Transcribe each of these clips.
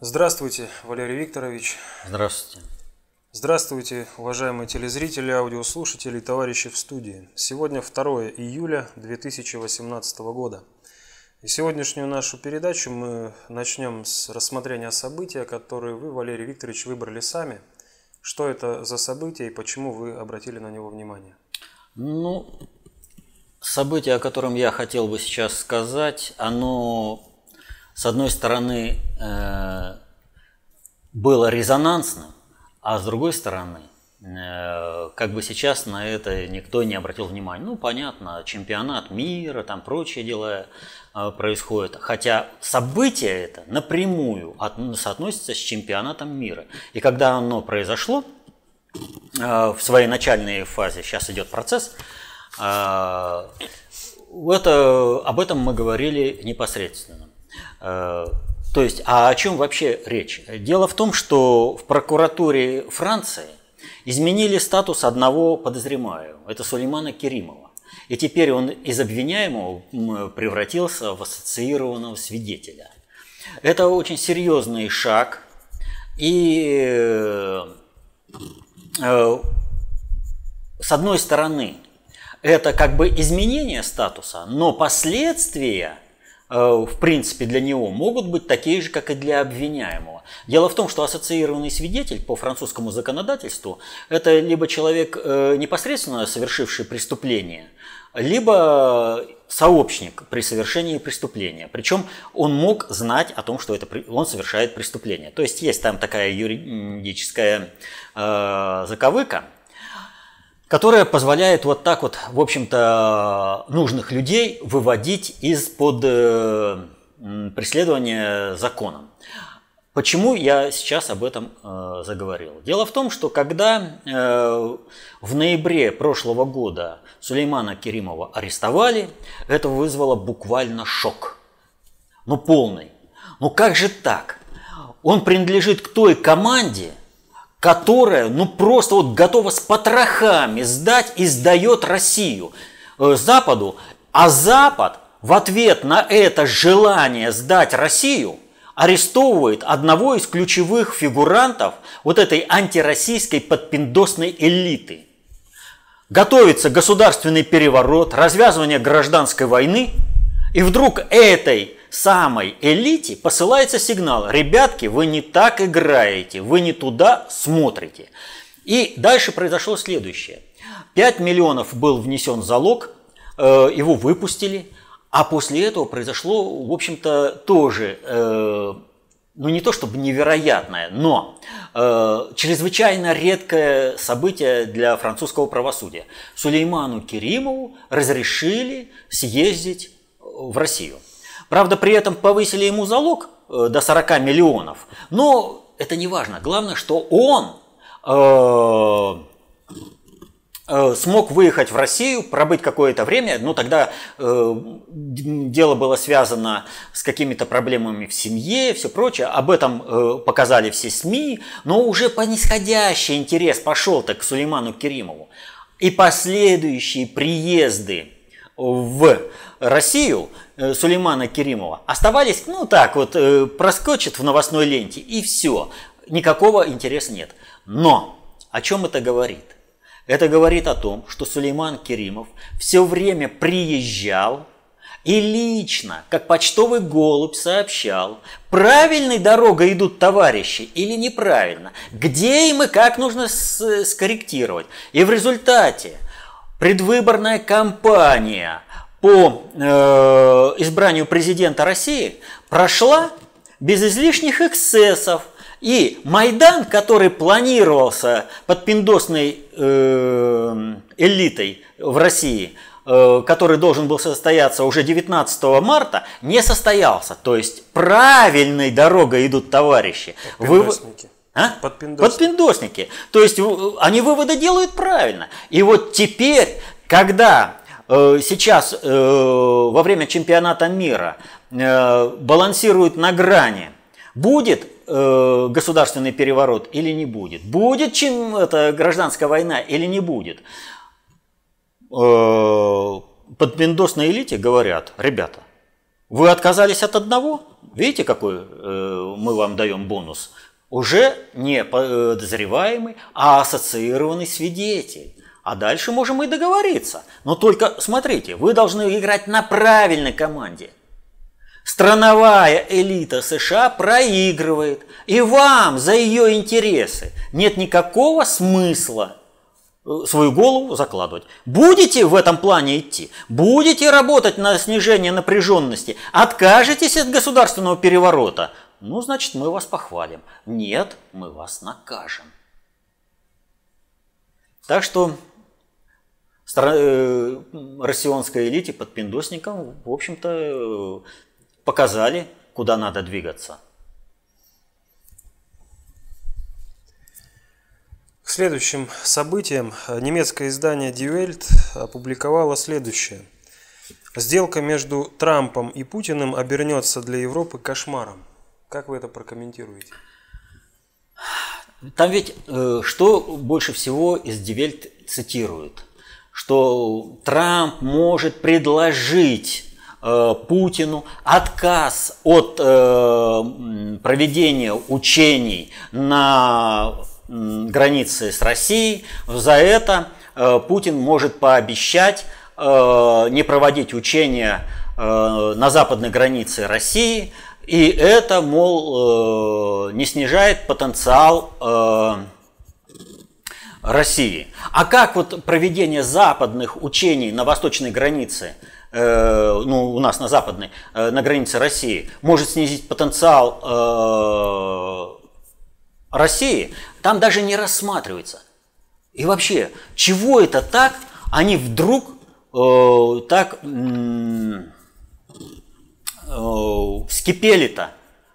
Здравствуйте, Валерий Викторович. Здравствуйте. Здравствуйте, уважаемые телезрители, аудиослушатели и товарищи в студии. Сегодня 2 июля 2018 года. И сегодняшнюю нашу передачу мы начнем с рассмотрения события, которые вы, Валерий Викторович, выбрали сами. Что это за событие и почему вы обратили на него внимание? Ну, событие, о котором я хотел бы сейчас сказать, оно, с одной стороны, э, было резонансным, а с другой стороны, э, как бы сейчас на это никто не обратил внимания. Ну, понятно, чемпионат мира, там прочие дела э, происходят. Хотя событие это напрямую соотносится с чемпионатом мира. И когда оно произошло, в своей начальной фазе, сейчас идет процесс, это, об этом мы говорили непосредственно. То есть, а о чем вообще речь? Дело в том, что в прокуратуре Франции изменили статус одного подозреваемого. Это Сулеймана Керимова. И теперь он из обвиняемого превратился в ассоциированного свидетеля. Это очень серьезный шаг. И э, с одной стороны, это как бы изменение статуса, но последствия – Э, в принципе, для него могут быть такие же, как и для обвиняемого. Дело в том, что ассоциированный свидетель по французскому законодательству – это либо человек, э, непосредственно совершивший преступление, либо сообщник при совершении преступления. Причем он мог знать о том, что это, он совершает преступление. То есть есть там такая юридическая э, заковыка, которая позволяет вот так вот, в общем-то, нужных людей выводить из-под э, преследования законом. Почему я сейчас об этом э, заговорил? Дело в том, что когда э, в ноябре прошлого года Сулеймана Керимова арестовали, это вызвало буквально шок. Ну полный. Ну как же так? Он принадлежит к той команде, которая, ну просто вот готова с потрохами сдать и сдает Россию э, Западу, а Запад в ответ на это желание сдать Россию арестовывает одного из ключевых фигурантов вот этой антироссийской подпиндосной элиты. Готовится государственный переворот, развязывание гражданской войны, и вдруг этой самой элите посылается сигнал, ребятки, вы не так играете, вы не туда смотрите. И дальше произошло следующее. 5 миллионов был внесен залог, э, его выпустили, а после этого произошло, в общем-то, тоже, э, ну не то чтобы невероятное, но э, чрезвычайно редкое событие для французского правосудия. Сулейману Керимову разрешили съездить в Россию. Правда, при этом повысили ему залог э, до 40 миллионов. Но это не важно. Главное, что он э, э, смог выехать в Россию, пробыть какое-то время, но тогда э, дело было связано с какими-то проблемами в семье, все прочее. Об этом э, показали все СМИ, но уже по нисходящий интерес пошел так к Сулейману Керимову. И последующие приезды в Россию э, Сулеймана Керимова оставались, ну так вот, э, проскочит в новостной ленте и все. Никакого интереса нет. Но о чем это говорит? Это говорит о том, что Сулейман Керимов все время приезжал и лично, как почтовый голубь, сообщал, правильной дорогой идут товарищи или неправильно, где им и как нужно скорректировать. И в результате предвыборная кампания по э, избранию президента России прошла без излишних эксцессов. И Майдан, который планировался под пиндосной э, элитой в России, э, который должен был состояться уже 19 марта, не состоялся. То есть правильной дорогой идут товарищи. Вы, а? Подпиндосники. Подпиндосники. То есть они выводы делают правильно. И вот теперь, когда э, сейчас э, во время чемпионата мира э, балансируют на грани, будет э, государственный переворот или не будет, будет чем это гражданская война или не будет. Э, подпиндосной элите говорят, ребята, вы отказались от одного, видите, какой э, мы вам даем бонус? Уже не подозреваемый, а ассоциированный свидетель. А дальше можем и договориться. Но только смотрите, вы должны играть на правильной команде. Страновая элита США проигрывает, и вам за ее интересы нет никакого смысла Э, свою голову закладывать. Будете в этом плане идти, будете работать на снижение напряженности, откажетесь от государственного переворота, ну, значит, мы вас похвалим. Нет, мы вас накажем. Так что э, россионской элите под пиндосником, в общем-то, показали, куда надо двигаться. Следующим событиям немецкое издание Die Welt опубликовало следующее. Сделка между Трампом и Путиным обернется для Европы кошмаром. Как вы это прокомментируете? Там ведь э, что больше всего из Welt цитируют? Что Трамп может предложить э, Путину отказ от э, проведения учений на границы с Россией. За это э, Путин может пообещать не проводить учения на западной границе России, и это, мол, не снижает потенциал России. А как вот проведение западных учений на восточной границе, ну, у нас на западной, на границе России, может снизить потенциал России, там даже не рассматривается. И вообще, чего это так, они вдруг э, так э, вскипели-то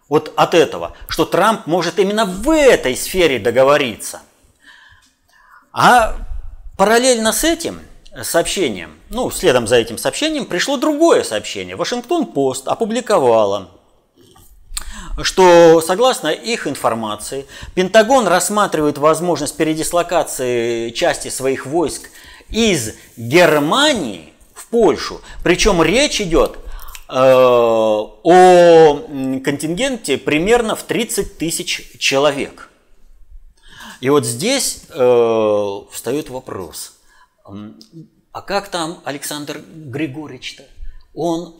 вот от этого, что Трамп может именно в этой сфере договориться. А параллельно с этим сообщением, ну, следом за этим сообщением пришло другое сообщение. Вашингтон-Пост опубликовала что согласно их информации, Пентагон рассматривает возможность передислокации части своих войск из Германии в Польшу. Причем речь идет о контингенте примерно в 30 тысяч человек. И вот здесь э, встает вопрос, а как там Александр Григорьевич-то? Он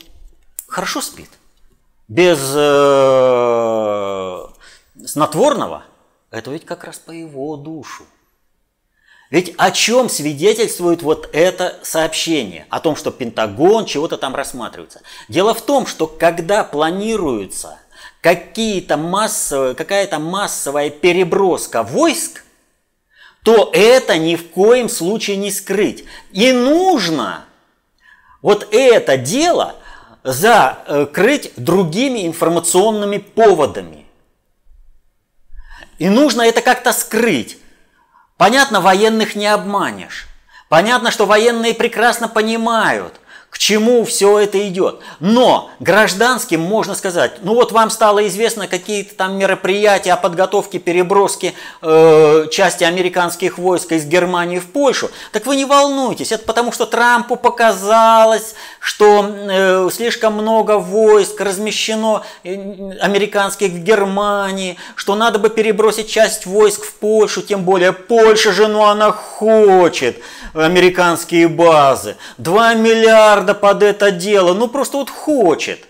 хорошо спит? без э, снотворного, это ведь как раз по его душу. Ведь о чем свидетельствует вот это сообщение? О том, что Пентагон чего-то там рассматривается. Дело в том, что когда планируется какие-то массовые, какая-то массовая переброска войск, то это ни в коем случае не скрыть. И нужно вот это дело закрыть другими информационными поводами. И нужно это как-то скрыть. Понятно, военных не обманешь. Понятно, что военные прекрасно понимают – к чему все это идет. Но гражданским можно сказать, ну вот вам стало известно какие-то там мероприятия о подготовке переброски э, части американских войск из Германии в Польшу. Так вы не волнуйтесь, это потому что Трампу показалось, что э, слишком много войск размещено э, американских в Германии, что надо бы перебросить часть войск в Польшу, тем более Польша же, ну она хочет американские базы. 2 миллиарда под это дело, ну просто вот хочет.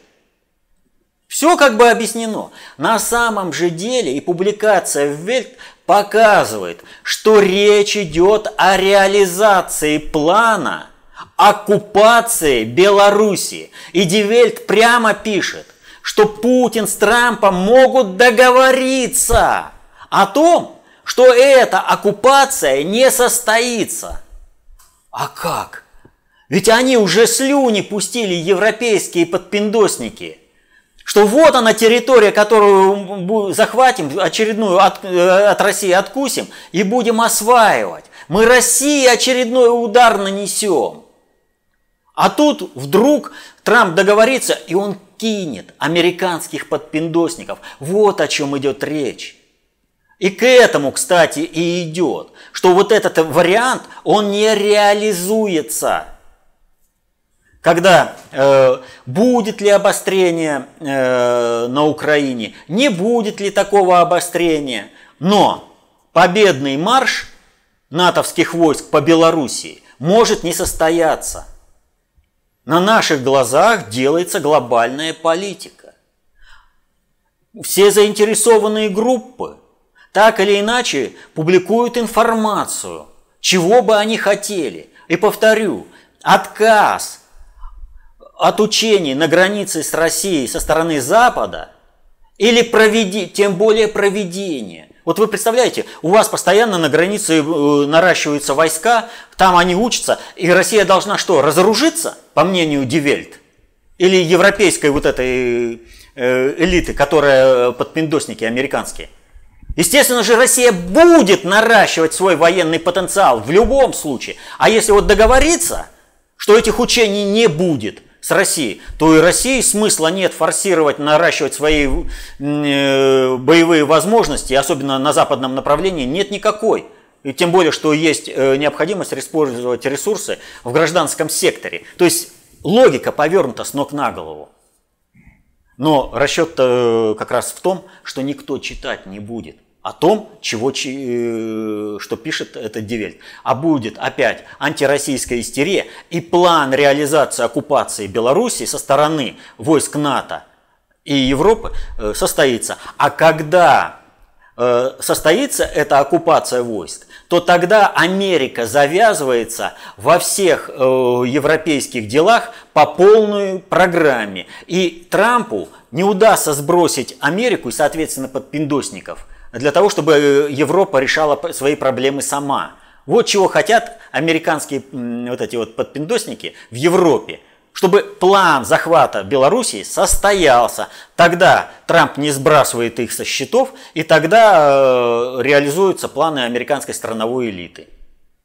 Все как бы объяснено. На самом же деле и публикация в Вельт показывает, что речь идет о реализации плана оккупации Беларуси. И Дивельт прямо пишет, что Путин с Трампом могут договориться о том, что эта оккупация не состоится. А как? Ведь они уже слюни пустили европейские подпиндосники, что вот она территория, которую захватим, очередную от, э, от России откусим и будем осваивать. Мы России очередной удар нанесем. А тут вдруг Трамп договорится, и он кинет американских подпиндосников. Вот о чем идет речь. И к этому, кстати, и идет, что вот этот вариант, он не реализуется. Когда э, будет ли обострение э, на Украине, не будет ли такого обострения, но победный марш натовских войск по Белоруссии может не состояться. На наших глазах делается глобальная политика. Все заинтересованные группы так или иначе публикуют информацию, чего бы они хотели. И повторю, отказ от учений на границе с Россией со стороны Запада или проведи, тем более проведение. Вот вы представляете, у вас постоянно на границе э, наращиваются войска, там они учатся, и Россия должна что, разоружиться, по мнению Дивельт? Или европейской вот этой э, элиты, которая подпиндосники американские? Естественно же, Россия будет наращивать свой военный потенциал в любом случае. А если вот договориться, что этих учений не будет с Россией, то и России смысла нет форсировать, наращивать свои э, боевые возможности, особенно на западном направлении, нет никакой. И тем более, что есть э, необходимость использовать ресурсы в гражданском секторе. То есть логика повернута с ног на голову. Но расчет э, как раз в том, что никто читать не будет о том, чего, э, что пишет этот Die Welt. А будет опять антироссийская истерия и план реализации оккупации Беларуси со стороны войск НАТО и Европы э, состоится. А когда э, состоится эта оккупация войск, то тогда Америка завязывается во всех европейских делах по полной программе. И Трампу не удастся сбросить Америку и, соответственно, подпиндосников – для того, чтобы э, Европа решала свои проблемы сама. Вот чего хотят американские вот эти вот подпиндосники в Европе. Чтобы план захвата Белоруссии состоялся. Тогда Трамп не сбрасывает их со счетов, и тогда э, реализуются планы американской страновой элиты.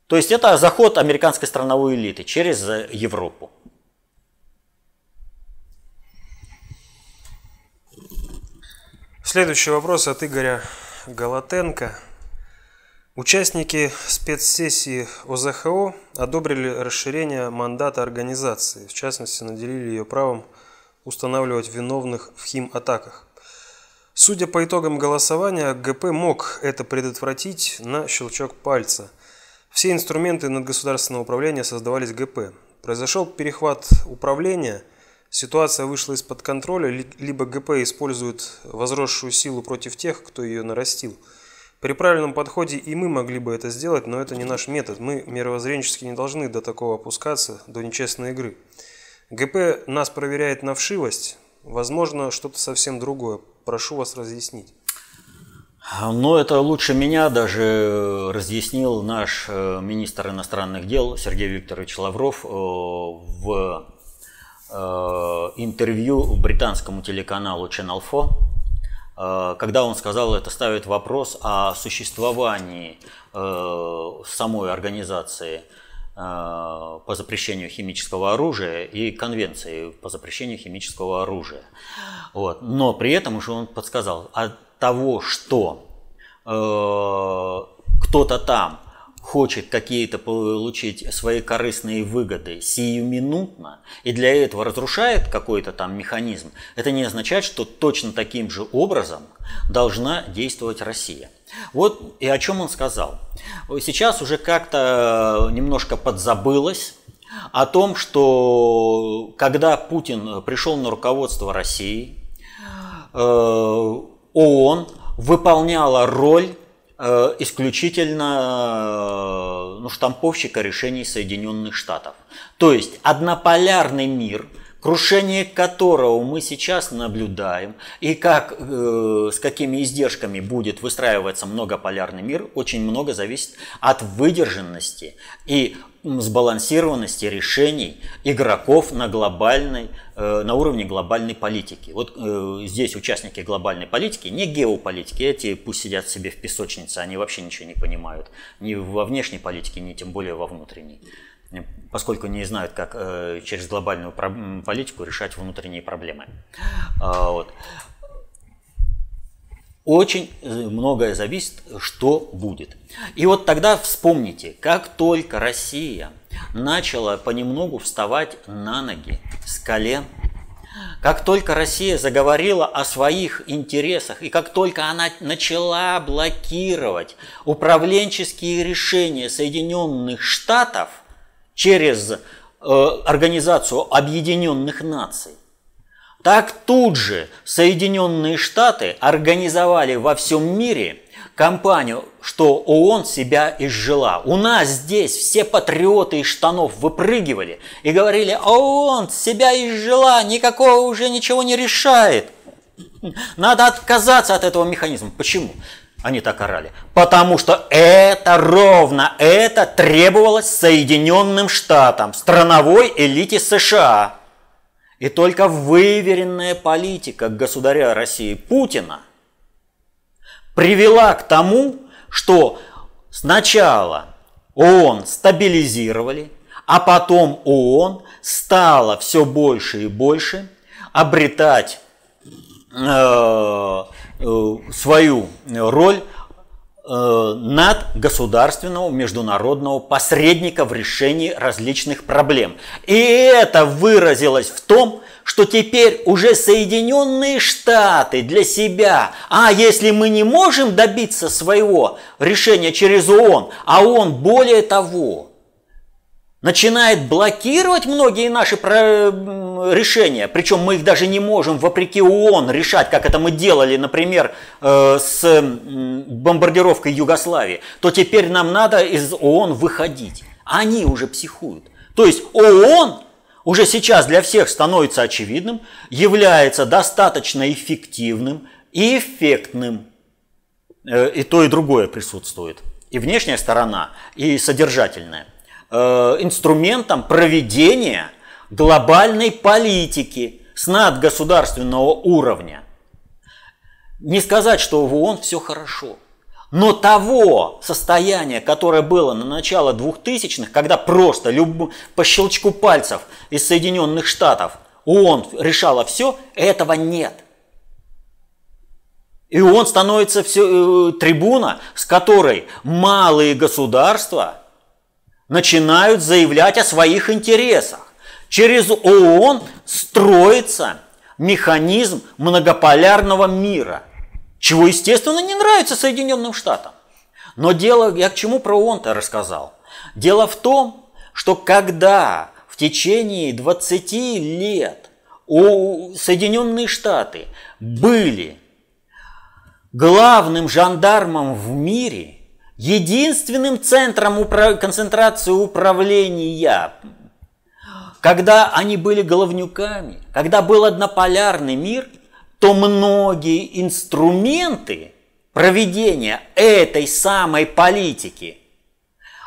То есть это заход американской страновой элиты через э, Европу. Следующий вопрос от Игоря Голотенко. Участники спецсессии ОЗХО одобрили расширение мандата организации, в частности, наделили ее правом устанавливать виновных в хим-атаках. Судя по итогам голосования, ГП мог это предотвратить на щелчок пальца. Все инструменты надгосударственного управления создавались ГП. Произошел перехват управления – ситуация вышла из-под контроля, либо ГП использует возросшую силу против тех, кто ее нарастил. При правильном подходе и мы могли бы это сделать, но это не наш метод. Мы мировоззренчески не должны до такого опускаться, до нечестной игры. ГП нас проверяет на вшивость, возможно, что-то совсем другое. Прошу вас разъяснить. Ну, это лучше меня даже разъяснил наш э, министр иностранных дел Сергей Викторович Лавров э, в Э, интервью британскому телеканалу Channel 4, э, когда он сказал, это ставит вопрос о существовании э, самой организации по запрещению химического оружия и конвенции по запрещению химического оружия. Вот. Но при этом уже он подсказал, от того, что кто-то там хочет какие-то получить свои корыстные выгоды сиюминутно и для этого разрушает какой-то там механизм, это не означает, что точно таким же образом должна действовать Россия. Вот и о чем он сказал. Сейчас уже как-то немножко подзабылось о том, что когда Путин пришел на руководство России, э, ООН выполняла роль исключительно э, ну, штамповщика решений Соединенных Штатов. То есть однополярный мир, крушение которого мы сейчас наблюдаем, и как, э, с какими издержками будет выстраиваться многополярный мир, очень много зависит от выдержанности и сбалансированности решений игроков на глобальной, э, на уровне глобальной политики. Вот э, здесь участники глобальной политики, не геополитики, эти пусть сидят себе в песочнице, они вообще ничего не понимают, ни во внешней политике, ни тем более во внутренней поскольку не знают, как э, через глобальную политику решать внутренние проблемы. А, вот. Очень многое зависит, что будет. И вот тогда вспомните, как только Россия начала понемногу вставать на ноги с колен. Как только Россия заговорила о своих интересах, и как только она начала блокировать управленческие решения Соединенных Штатов через э, Организацию Объединенных Наций, так тут же Соединенные Штаты организовали во всем мире кампанию, что ООН себя изжила. У нас здесь все патриоты из штанов выпрыгивали и говорили, ООН себя изжила, никакого уже ничего не решает. Надо отказаться от этого механизма. Почему? Они так орали. Потому что это ровно, это требовалось Соединенным Штатам, страновой элите США. И только выверенная политика государя России Путина привела к тому, что сначала ООН стабилизировали, а потом ООН стала все больше и больше обретать э, э, свою роль над государственного международного посредника в решении различных проблем. И это выразилось в том, что теперь уже Соединенные Штаты для себя, а если мы не можем добиться своего решения через ООН, а ООН более того, начинает блокировать многие наши решения, причем мы их даже не можем вопреки ООН решать, как это мы делали, например, э, с бомбардировкой Югославии, то теперь нам надо из ООН выходить. Они уже психуют. То есть ООН уже сейчас для всех становится очевидным, является достаточно эффективным и эффектным. Э, и то, и другое присутствует. И внешняя сторона, и содержательная. Э, инструментом проведения глобальной политики с надгосударственного уровня. Не сказать, что в ООН все хорошо. Но того состояния, которое было на начало 2000-х, когда просто люб... по щелчку пальцев из Соединенных Штатов ООН решала все, этого нет. И ООН становится все, э, трибуна, с которой малые государства – начинают заявлять о своих интересах. Через ООН строится механизм многополярного мира, чего, естественно, не нравится Соединенным Штатам. Но дело, я к чему про ООН-то рассказал? Дело в том, что когда в течение 20 лет у Соединенные Штаты были главным жандармом в мире – единственным центром упра- концентрации управления, когда они были головнюками, когда был однополярный мир, то многие инструменты проведения этой самой политики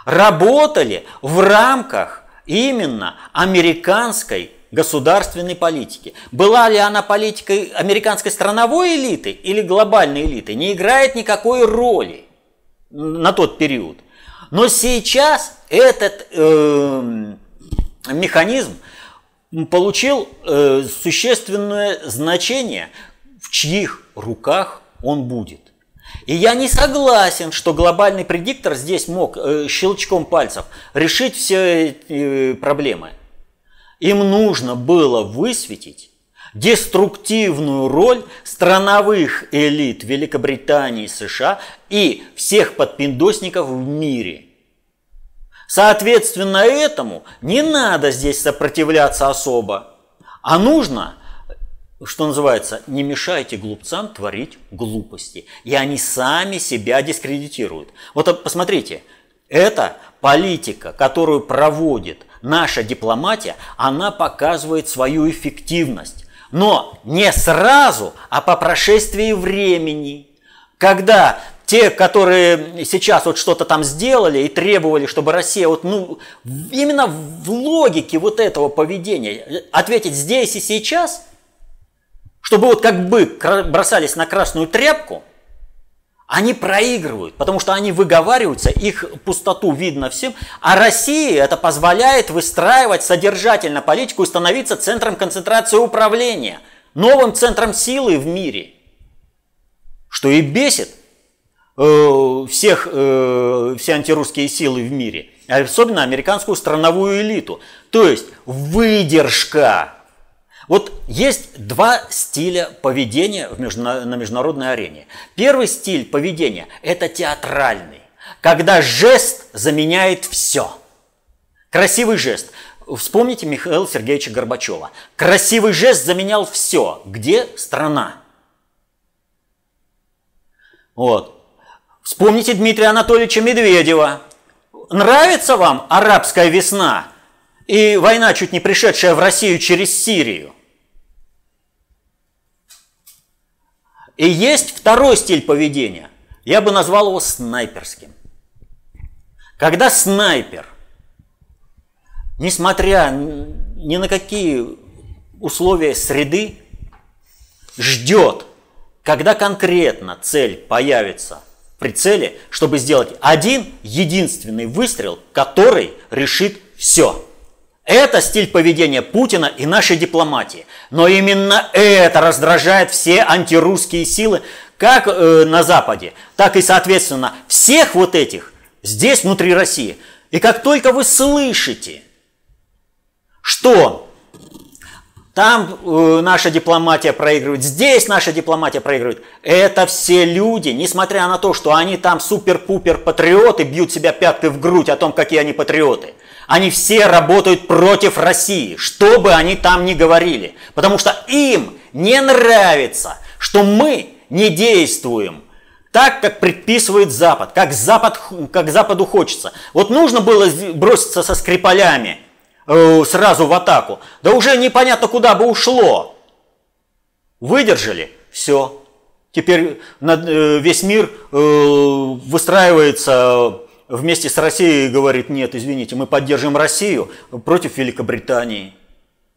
работали в рамках именно американской государственной политики. Была ли она политикой американской страновой элиты или глобальной элиты, не играет никакой роли на тот период. Но сейчас этот э, механизм получил э, существенное значение, в чьих руках он будет. И я не согласен, что глобальный предиктор здесь мог э, щелчком пальцев решить все э, проблемы. Им нужно было высветить деструктивную роль страновых элит Великобритании, США и всех подпиндосников в мире. Соответственно этому не надо здесь сопротивляться особо, а нужно, что называется, не мешайте глупцам творить глупости. И они сами себя дискредитируют. Вот посмотрите, это политика, которую проводит наша дипломатия, она показывает свою эффективность. Но не сразу, а по прошествии времени. Когда те, которые сейчас вот что-то там сделали и требовали, чтобы Россия вот, ну, именно в логике вот этого поведения ответить здесь и сейчас, чтобы вот как бы бросались на красную тряпку, они проигрывают, потому что они выговариваются, их пустоту видно всем, а России это позволяет выстраивать содержательно политику и становиться центром концентрации управления, новым центром силы в мире, что и бесит э, всех, э, все антирусские силы в мире. особенно американскую страновую элиту. То есть выдержка. Вот есть два стиля поведения на международной арене. Первый стиль поведения – это театральный, когда жест заменяет все. Красивый жест. Вспомните Михаила Сергеевича Горбачева. Красивый жест заменял все. Где страна? Вот. Вспомните Дмитрия Анатольевича Медведева. Нравится вам арабская весна и война, чуть не пришедшая в Россию через Сирию? И есть второй стиль поведения. Я бы назвал его снайперским. Когда снайпер, несмотря ни на какие условия среды, ждет, когда конкретно цель появится в прицеле, чтобы сделать один единственный выстрел, который решит все. Это стиль поведения Путина и нашей дипломатии. Но именно это раздражает все антирусские силы, как э, на Западе, так и, соответственно, всех вот этих здесь, внутри России. И как только вы слышите, что там э, наша дипломатия проигрывает, здесь наша дипломатия проигрывает. Это все люди, несмотря на то, что они там супер-пупер патриоты, бьют себя пяткой в грудь о том, какие они патриоты. Они все работают против России, что бы они там ни говорили. Потому что им не нравится, что мы не действуем так, как предписывает Запад, как, Запад, как Западу хочется. Вот нужно было броситься со скрипалями – Э, сразу в атаку, да уже непонятно куда бы ушло. Выдержали, все. Теперь э, весь мир э, выстраивается вместе с Россией говорит, нет, извините, мы поддержим Россию против Великобритании.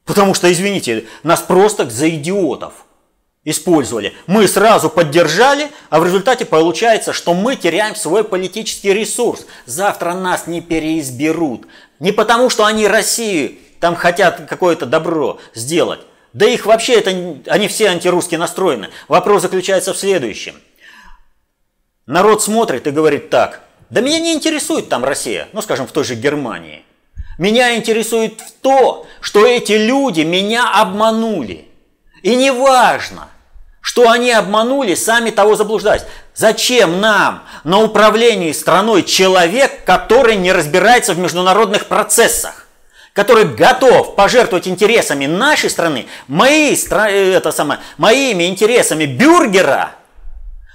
Потому что, извините, нас просто за идиотов использовали. Мы сразу поддержали, а в результате получается, что мы теряем свой политический ресурс. Завтра нас не переизберут. Не потому, что они России там хотят какое-то добро сделать. Да их вообще, это, они все антирусски настроены. Вопрос заключается в следующем. Народ смотрит и говорит так, да меня не интересует там Россия, ну скажем, в той же Германии. Меня интересует то, что эти люди меня обманули. И не важно, что они обманули, сами того заблуждаясь. Зачем нам на управлении страной человек, который не разбирается в международных процессах? который готов пожертвовать интересами нашей страны, мои, это самое, моими интересами бюргера,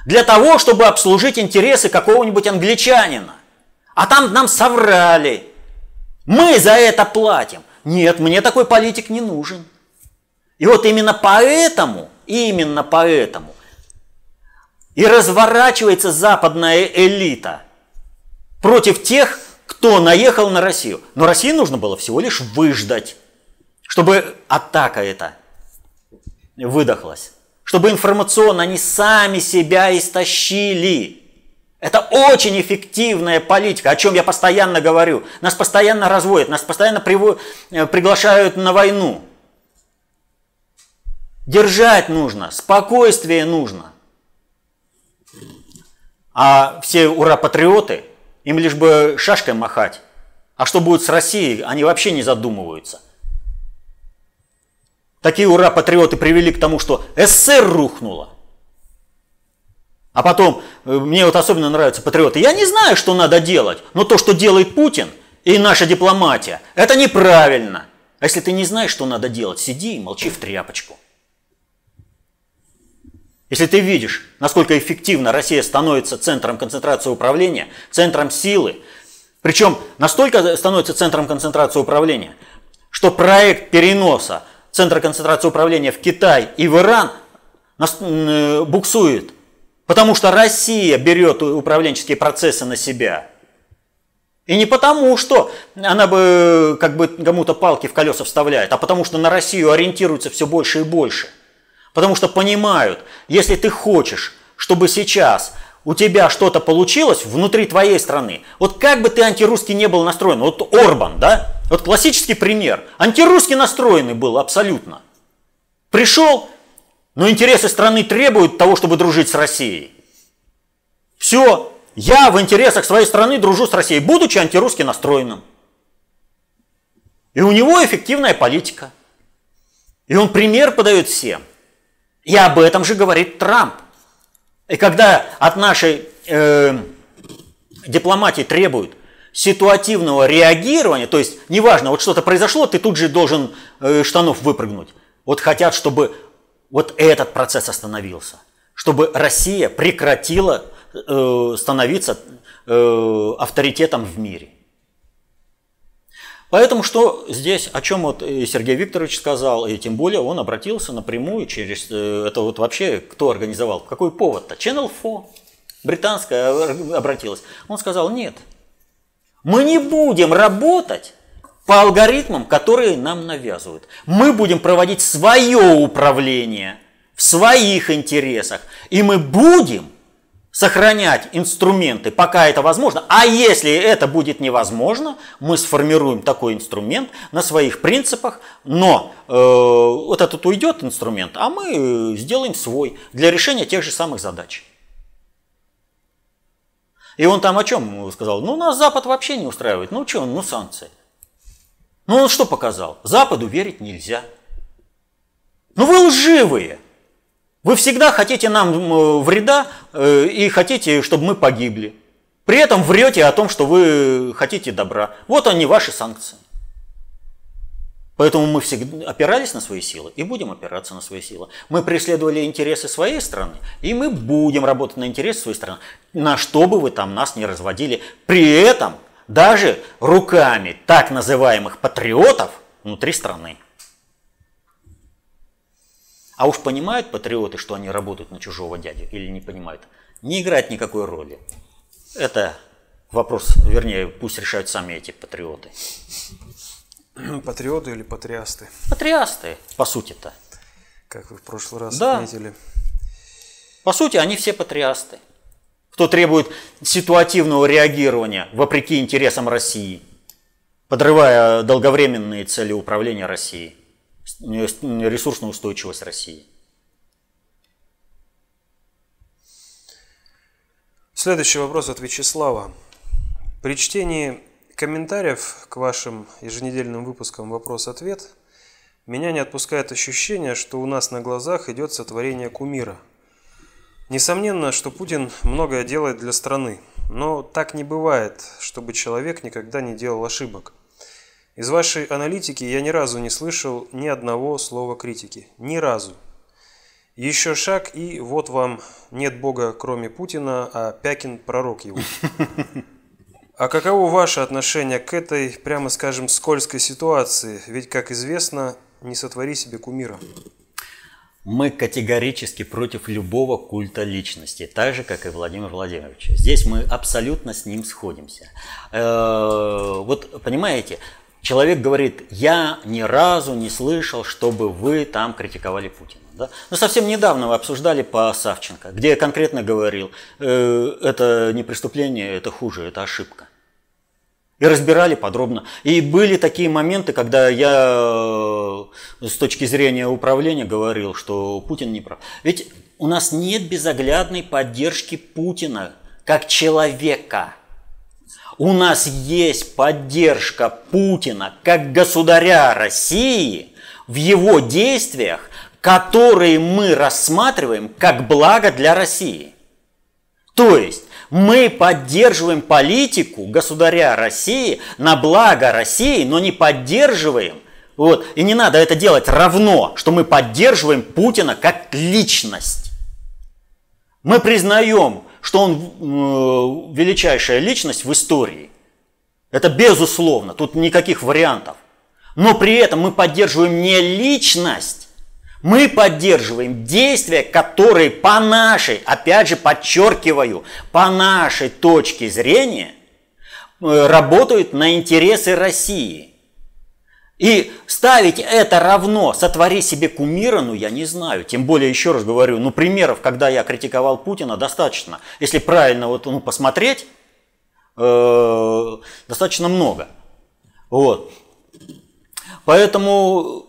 для того, чтобы обслужить интересы какого-нибудь англичанина. А там нам соврали. Мы за это платим. Нет, мне такой политик не нужен. И вот именно поэтому, именно поэтому и разворачивается западная элита против тех, кто наехал на Россию. Но России нужно было всего лишь выждать, чтобы атака эта выдохлась. Чтобы информационно они сами себя истощили. Это очень эффективная политика, о чем я постоянно говорю. Нас постоянно разводят, нас постоянно приво... Э, приглашают на войну. Держать нужно, спокойствие нужно. А все ура-патриоты, им лишь бы шашкой махать. А что будет с Россией, они вообще не задумываются. Такие ура-патриоты привели к тому, что СССР рухнула. А потом, э, мне вот особенно нравятся патриоты. Я не знаю, что надо делать, но то, что делает Путин и наша дипломатия, это неправильно. А если ты не знаешь, что надо делать, сиди и молчи в тряпочку. Если ты видишь, насколько эффективно Россия становится центром концентрации управления, центром силы, причем настолько становится центром концентрации управления, что проект переноса центра концентрации управления в Китай и в Иран э, буксует, потому что Россия берет управленческие процессы на себя. И не потому, что она бы как бы кому-то палки в колеса вставляет, а потому что на Россию ориентируется все больше и больше – Потому что понимают, если ты хочешь, чтобы сейчас у тебя что-то получилось внутри твоей страны, вот как бы ты антирусский не был настроен, вот Орбан, да, вот классический пример, антирусский настроенный был абсолютно. Пришел, но интересы страны требуют того, чтобы дружить с Россией. Все, я в интересах своей страны дружу с Россией, будучи антирусски настроенным. И у него эффективная политика. И он пример подает всем. И об этом же говорит Трамп. И когда от нашей э, дипломатии требуют ситуативного реагирования, то есть неважно, вот что-то произошло, ты тут же должен э, штанов выпрыгнуть. Вот хотят, чтобы вот этот процесс остановился, чтобы Россия прекратила э, становиться э, авторитетом в мире. Поэтому что здесь, о чем вот Сергей Викторович сказал, и тем более он обратился напрямую через, э, это вот вообще кто организовал, какой повод-то? Channel 4, британская обратилась. Он сказал, нет, мы не будем работать по алгоритмам, которые нам навязывают. Мы будем проводить свое управление в своих интересах. И мы будем сохранять инструменты, пока это возможно. А если это будет невозможно, мы сформируем такой инструмент на своих принципах, но э, вот этот уйдет инструмент, а мы сделаем свой для решения тех же самых задач. И он там о чем сказал? Ну, нас Запад вообще не устраивает. Ну, что, ну, санкции. Ну, он что показал? Западу верить нельзя. Ну, вы лживые. Вы всегда хотите нам вреда э, и хотите, чтобы мы погибли. При этом врете о том, что вы хотите добра. Вот они, ваши санкции. Поэтому мы всегда опирались на свои силы и будем опираться на свои силы. Мы преследовали интересы своей страны, и мы будем работать на интересы своей страны, на что бы вы там нас не разводили. При этом даже руками так называемых патриотов внутри страны. А уж понимают патриоты, что они работают на чужого дядю или не понимают, не играет никакой роли. Это вопрос, вернее, пусть решают сами эти патриоты. Патриоты или патриасты? Патриасты, по сути-то. Как вы в прошлый раз да. отметили. По сути, они все патриасты. Кто требует ситуативного реагирования вопреки интересам России, подрывая долговременные цели управления Россией, ресурсную устойчивость России. Следующий вопрос от Вячеслава. При чтении комментариев к вашим еженедельным выпускам «Вопрос-ответ» меня не отпускает ощущение, что у нас на глазах идет сотворение кумира. Несомненно, что Путин многое делает для страны, но так не бывает, чтобы человек никогда не делал ошибок. Из вашей аналитики я ни разу не слышал ни одного слова критики. Ни разу. Еще шаг, и вот вам нет Бога, кроме Путина, а Пякин – пророк его. А каково ваше отношение к этой, прямо скажем, скользкой ситуации? Ведь, как известно, не сотвори себе кумира. Мы категорически против любого культа личности, так же, как и Владимир Владимирович. Здесь мы абсолютно с ним сходимся. Э, вот, понимаете, человек говорит, я ни разу не слышал, чтобы вы там критиковали Путина. Да? Ну, совсем недавно мы обсуждали по Савченко, где я конкретно говорил, э, это не преступление, это хуже, это ошибка. И разбирали подробно. И были такие моменты, когда я э, с точки зрения управления говорил, что Путин не прав. Ведь у нас нет безоглядной поддержки Путина как человека. У нас есть поддержка Путина как государя России в его действиях которые мы рассматриваем как благо для России. То есть мы поддерживаем политику государя России на благо России, но не поддерживаем, вот, и не надо это делать равно, что мы поддерживаем Путина как личность. Мы признаем, что он э, величайшая личность в истории. Это безусловно, тут никаких вариантов. Но при этом мы поддерживаем не личность, мы поддерживаем действия, которые по нашей, опять же подчеркиваю, по нашей точке зрения э, работают на интересы России. И ставить это равно, сотвори себе кумира, ну я не знаю. Тем более, еще раз говорю, ну примеров, когда я критиковал Путина, достаточно. Если правильно вот, ну, посмотреть, э, достаточно много. Вот. Поэтому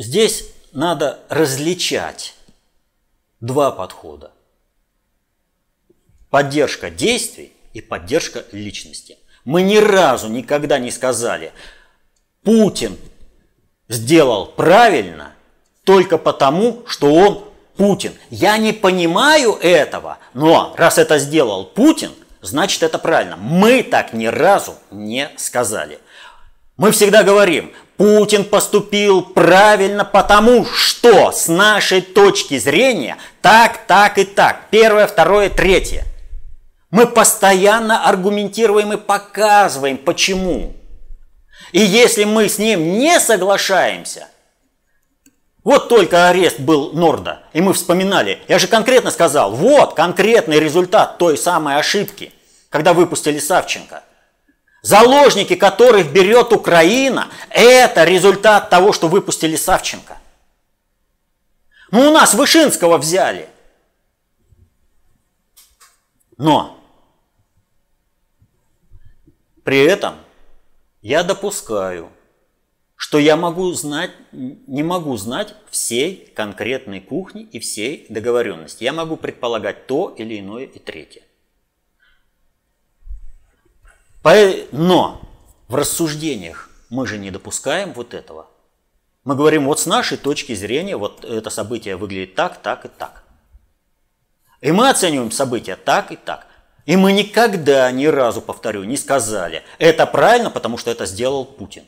Здесь надо различать два подхода. Поддержка действий и поддержка личности. Мы ни разу никогда не сказали, Путин сделал правильно только потому, что он Путин. Я не понимаю этого, но раз это сделал Путин, значит это правильно. Мы так ни разу не сказали. Мы всегда говорим, Путин поступил правильно, потому что с нашей точки зрения так, так и так. Первое, второе, третье. Мы постоянно аргументируем и показываем, почему. И если мы с ним не соглашаемся, вот только арест был Норда, и мы вспоминали, я же конкретно сказал, вот конкретный результат той самой ошибки, когда выпустили Савченко – Заложники, которых берет Украина, это результат того, что выпустили Савченко. Ну, у нас Вышинского взяли. Но при этом я допускаю, что я могу знать, не могу знать всей конкретной кухни и всей договоренности. Я могу предполагать то или иное и третье. Но в рассуждениях мы же не допускаем вот этого. Мы говорим, вот с нашей точки зрения, вот это событие выглядит так, так и так. И мы оцениваем события так и так. И мы никогда, ни разу, повторю, не сказали, это правильно, потому что это сделал Путин.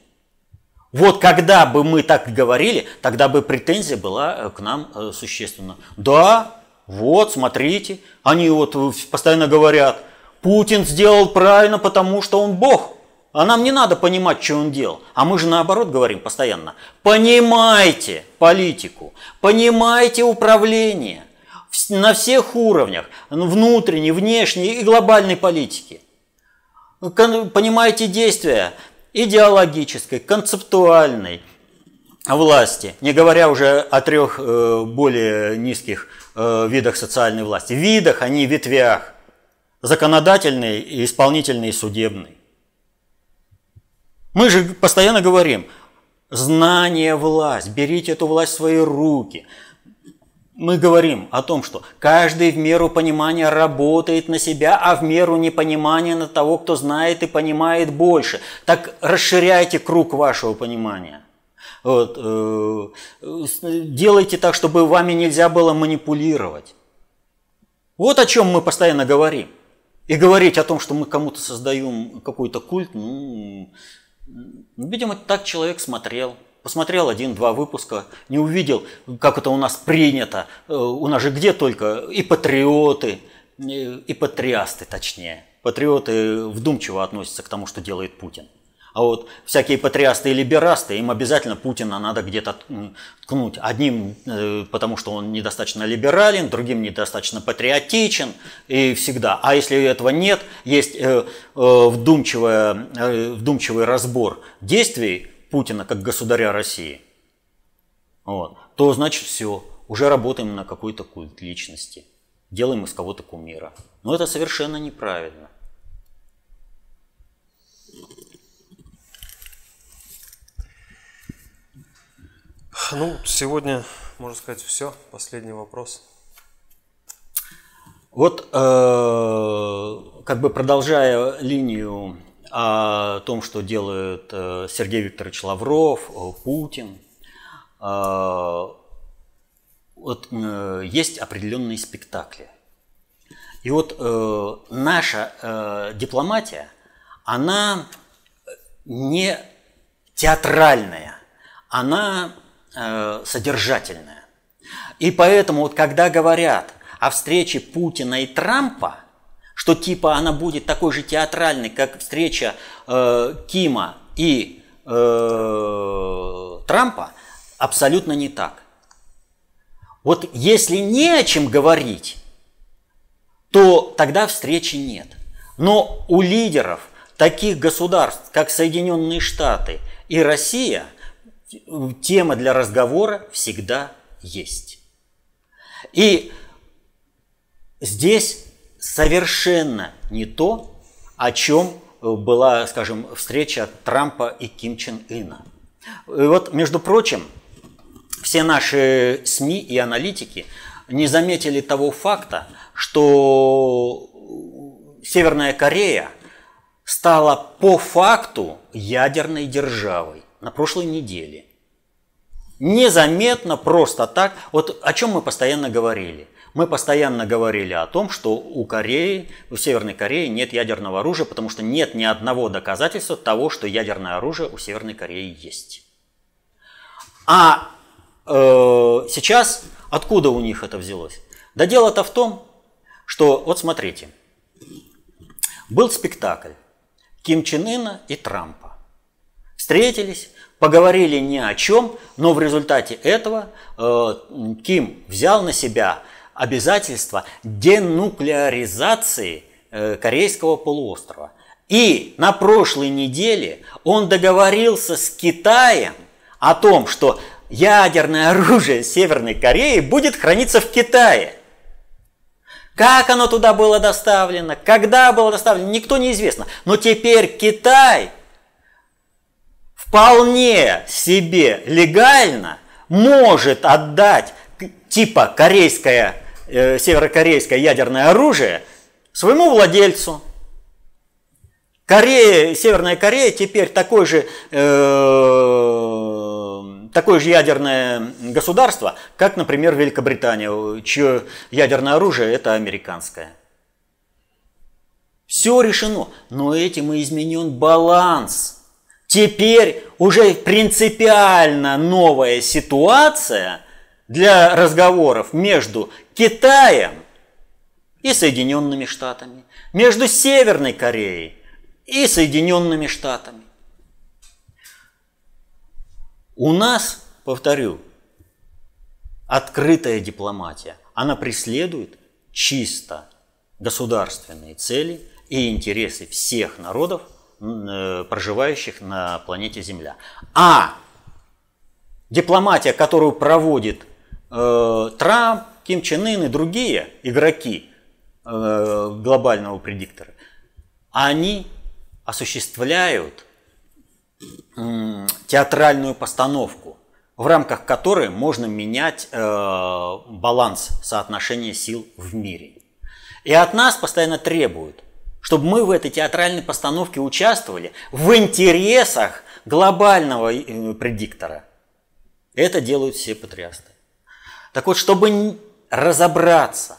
Вот когда бы мы так говорили, тогда бы претензия была э, к нам э, существенна. Да, вот, смотрите, они вот постоянно говорят – Путин сделал правильно, потому что он Бог. А нам не надо понимать, что он делал. А мы же наоборот говорим постоянно. Понимайте политику, понимайте управление на всех уровнях, внутренней, внешней и глобальной политики. Понимайте действия идеологической, концептуальной власти, не говоря уже о трех э, более низких э, видах социальной власти. Видах, а не ветвях законодательный, исполнительный, и судебный. Мы же постоянно говорим, знание – власть, берите эту власть в свои руки. Мы говорим о том, что каждый в меру понимания работает на себя, а в меру непонимания на того, кто знает и понимает больше. Так расширяйте круг вашего понимания. Вот, э, делайте так, чтобы вами нельзя было манипулировать. Вот о чем мы постоянно говорим. И говорить о том, что мы кому-то создаем какой-то культ, ну, видимо, так человек смотрел. Посмотрел один-два выпуска, не увидел, как это у нас принято. Э, у нас же где только и патриоты, и патриасты точнее. Патриоты вдумчиво относятся к тому, что делает Путин. А вот всякие патриасты и либерасты, им обязательно Путина надо где-то ткнуть. Одним, э, потому что он недостаточно либерален, другим недостаточно патриотичен и всегда. А если этого нет, есть э, э, вдумчивый, вдумчивый разбор действий Путина как государя России, вот, то значит все, уже работаем на какой-то культ личности, делаем из кого-то кумира. Но это совершенно неправильно. Ну, сегодня, можно сказать, все. Последний вопрос. Вот, э, как бы продолжая линию о том, что делает э, Сергей Викторович Лавров, э, Путин, э, вот есть определенные спектакли. И вот наша дипломатия, она не театральная, она содержательная. И поэтому вот когда говорят о встрече Путина и Трампа, что типа она будет такой же театральной, как встреча э, Кима и э, Трампа, абсолютно не так. Вот если не о чем говорить, то тогда встречи нет. Но у лидеров таких государств, как Соединенные Штаты и Россия – тема для разговора всегда есть. И здесь совершенно не то, о чем была, скажем, встреча Трампа и Ким Чен Ына. И вот, между прочим, все наши СМИ и аналитики не заметили того факта, что Северная Корея стала по факту ядерной державой на прошлой неделе. Незаметно, просто так. Вот о чем мы постоянно говорили. Мы постоянно говорили о том, что у Кореи, у Северной Кореи нет ядерного оружия, потому что нет ни одного доказательства того, что ядерное оружие у Северной Кореи есть. А э, сейчас откуда у них это взялось? Да дело-то в том, что вот смотрите, был спектакль Ким Чен Ына и Трампа. Встретились, поговорили ни о чем, но в результате этого э, Ким взял на себя обязательство денуклеаризации э, Корейского полуострова. И на прошлой неделе он договорился с Китаем о том, что ядерное оружие Северной Кореи будет храниться в Китае. Как оно туда было доставлено, когда было доставлено, никто не известно. Но теперь Китай вполне себе легально может отдать типа корейское, э, северокорейское ядерное оружие своему владельцу. Корея, Северная Корея теперь такой же э, такое же ядерное государство, как, например, Великобритания, чье ядерное оружие – это американское. Все решено, но этим и изменен баланс. Теперь уже принципиально новая ситуация для разговоров между Китаем и Соединенными Штатами, между Северной Кореей и Соединенными Штатами. У нас, повторю, открытая дипломатия. Она преследует чисто государственные цели и интересы всех народов, э, проживающих на планете Земля. А дипломатия, которую проводит э, Трамп, Ким Чен Ын и другие игроки э, глобального предиктора, они осуществляют театральную постановку, в рамках которой можно менять э, баланс соотношения сил в мире. И от нас постоянно требуют, чтобы мы в этой театральной постановке участвовали в интересах глобального предиктора. Это делают все патриасты. Так вот, чтобы разобраться,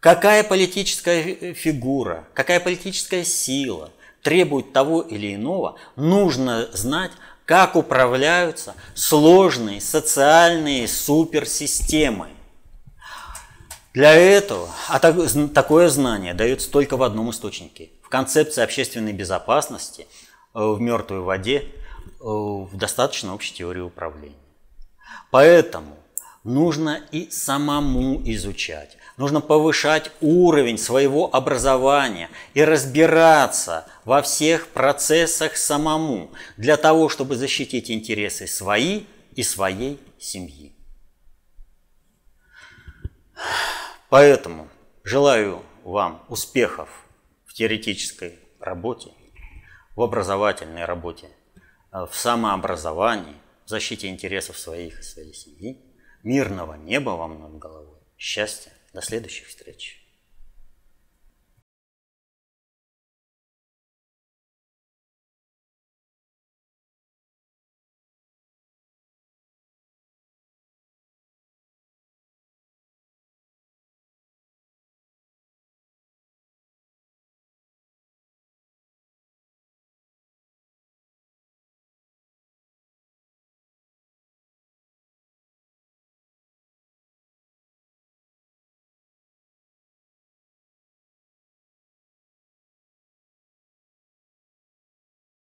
какая политическая фигура, какая политическая сила – требует того или иного, нужно знать, как управляются сложные социальные суперсистемы. Для этого, а такое знание дается только в одном источнике. В концепции общественной безопасности э, в мертвой воде э, в достаточно общей теории управления. Поэтому нужно и самому изучать, нужно повышать уровень своего образования и разбираться во всех процессах самому, для того, чтобы защитить интересы свои и своей семьи. Поэтому желаю вам успехов в теоретической работе, в образовательной работе, в самообразовании, защите интересов своих и своей семьи. Мирного неба вам над головой, счастья, до следующих встреч.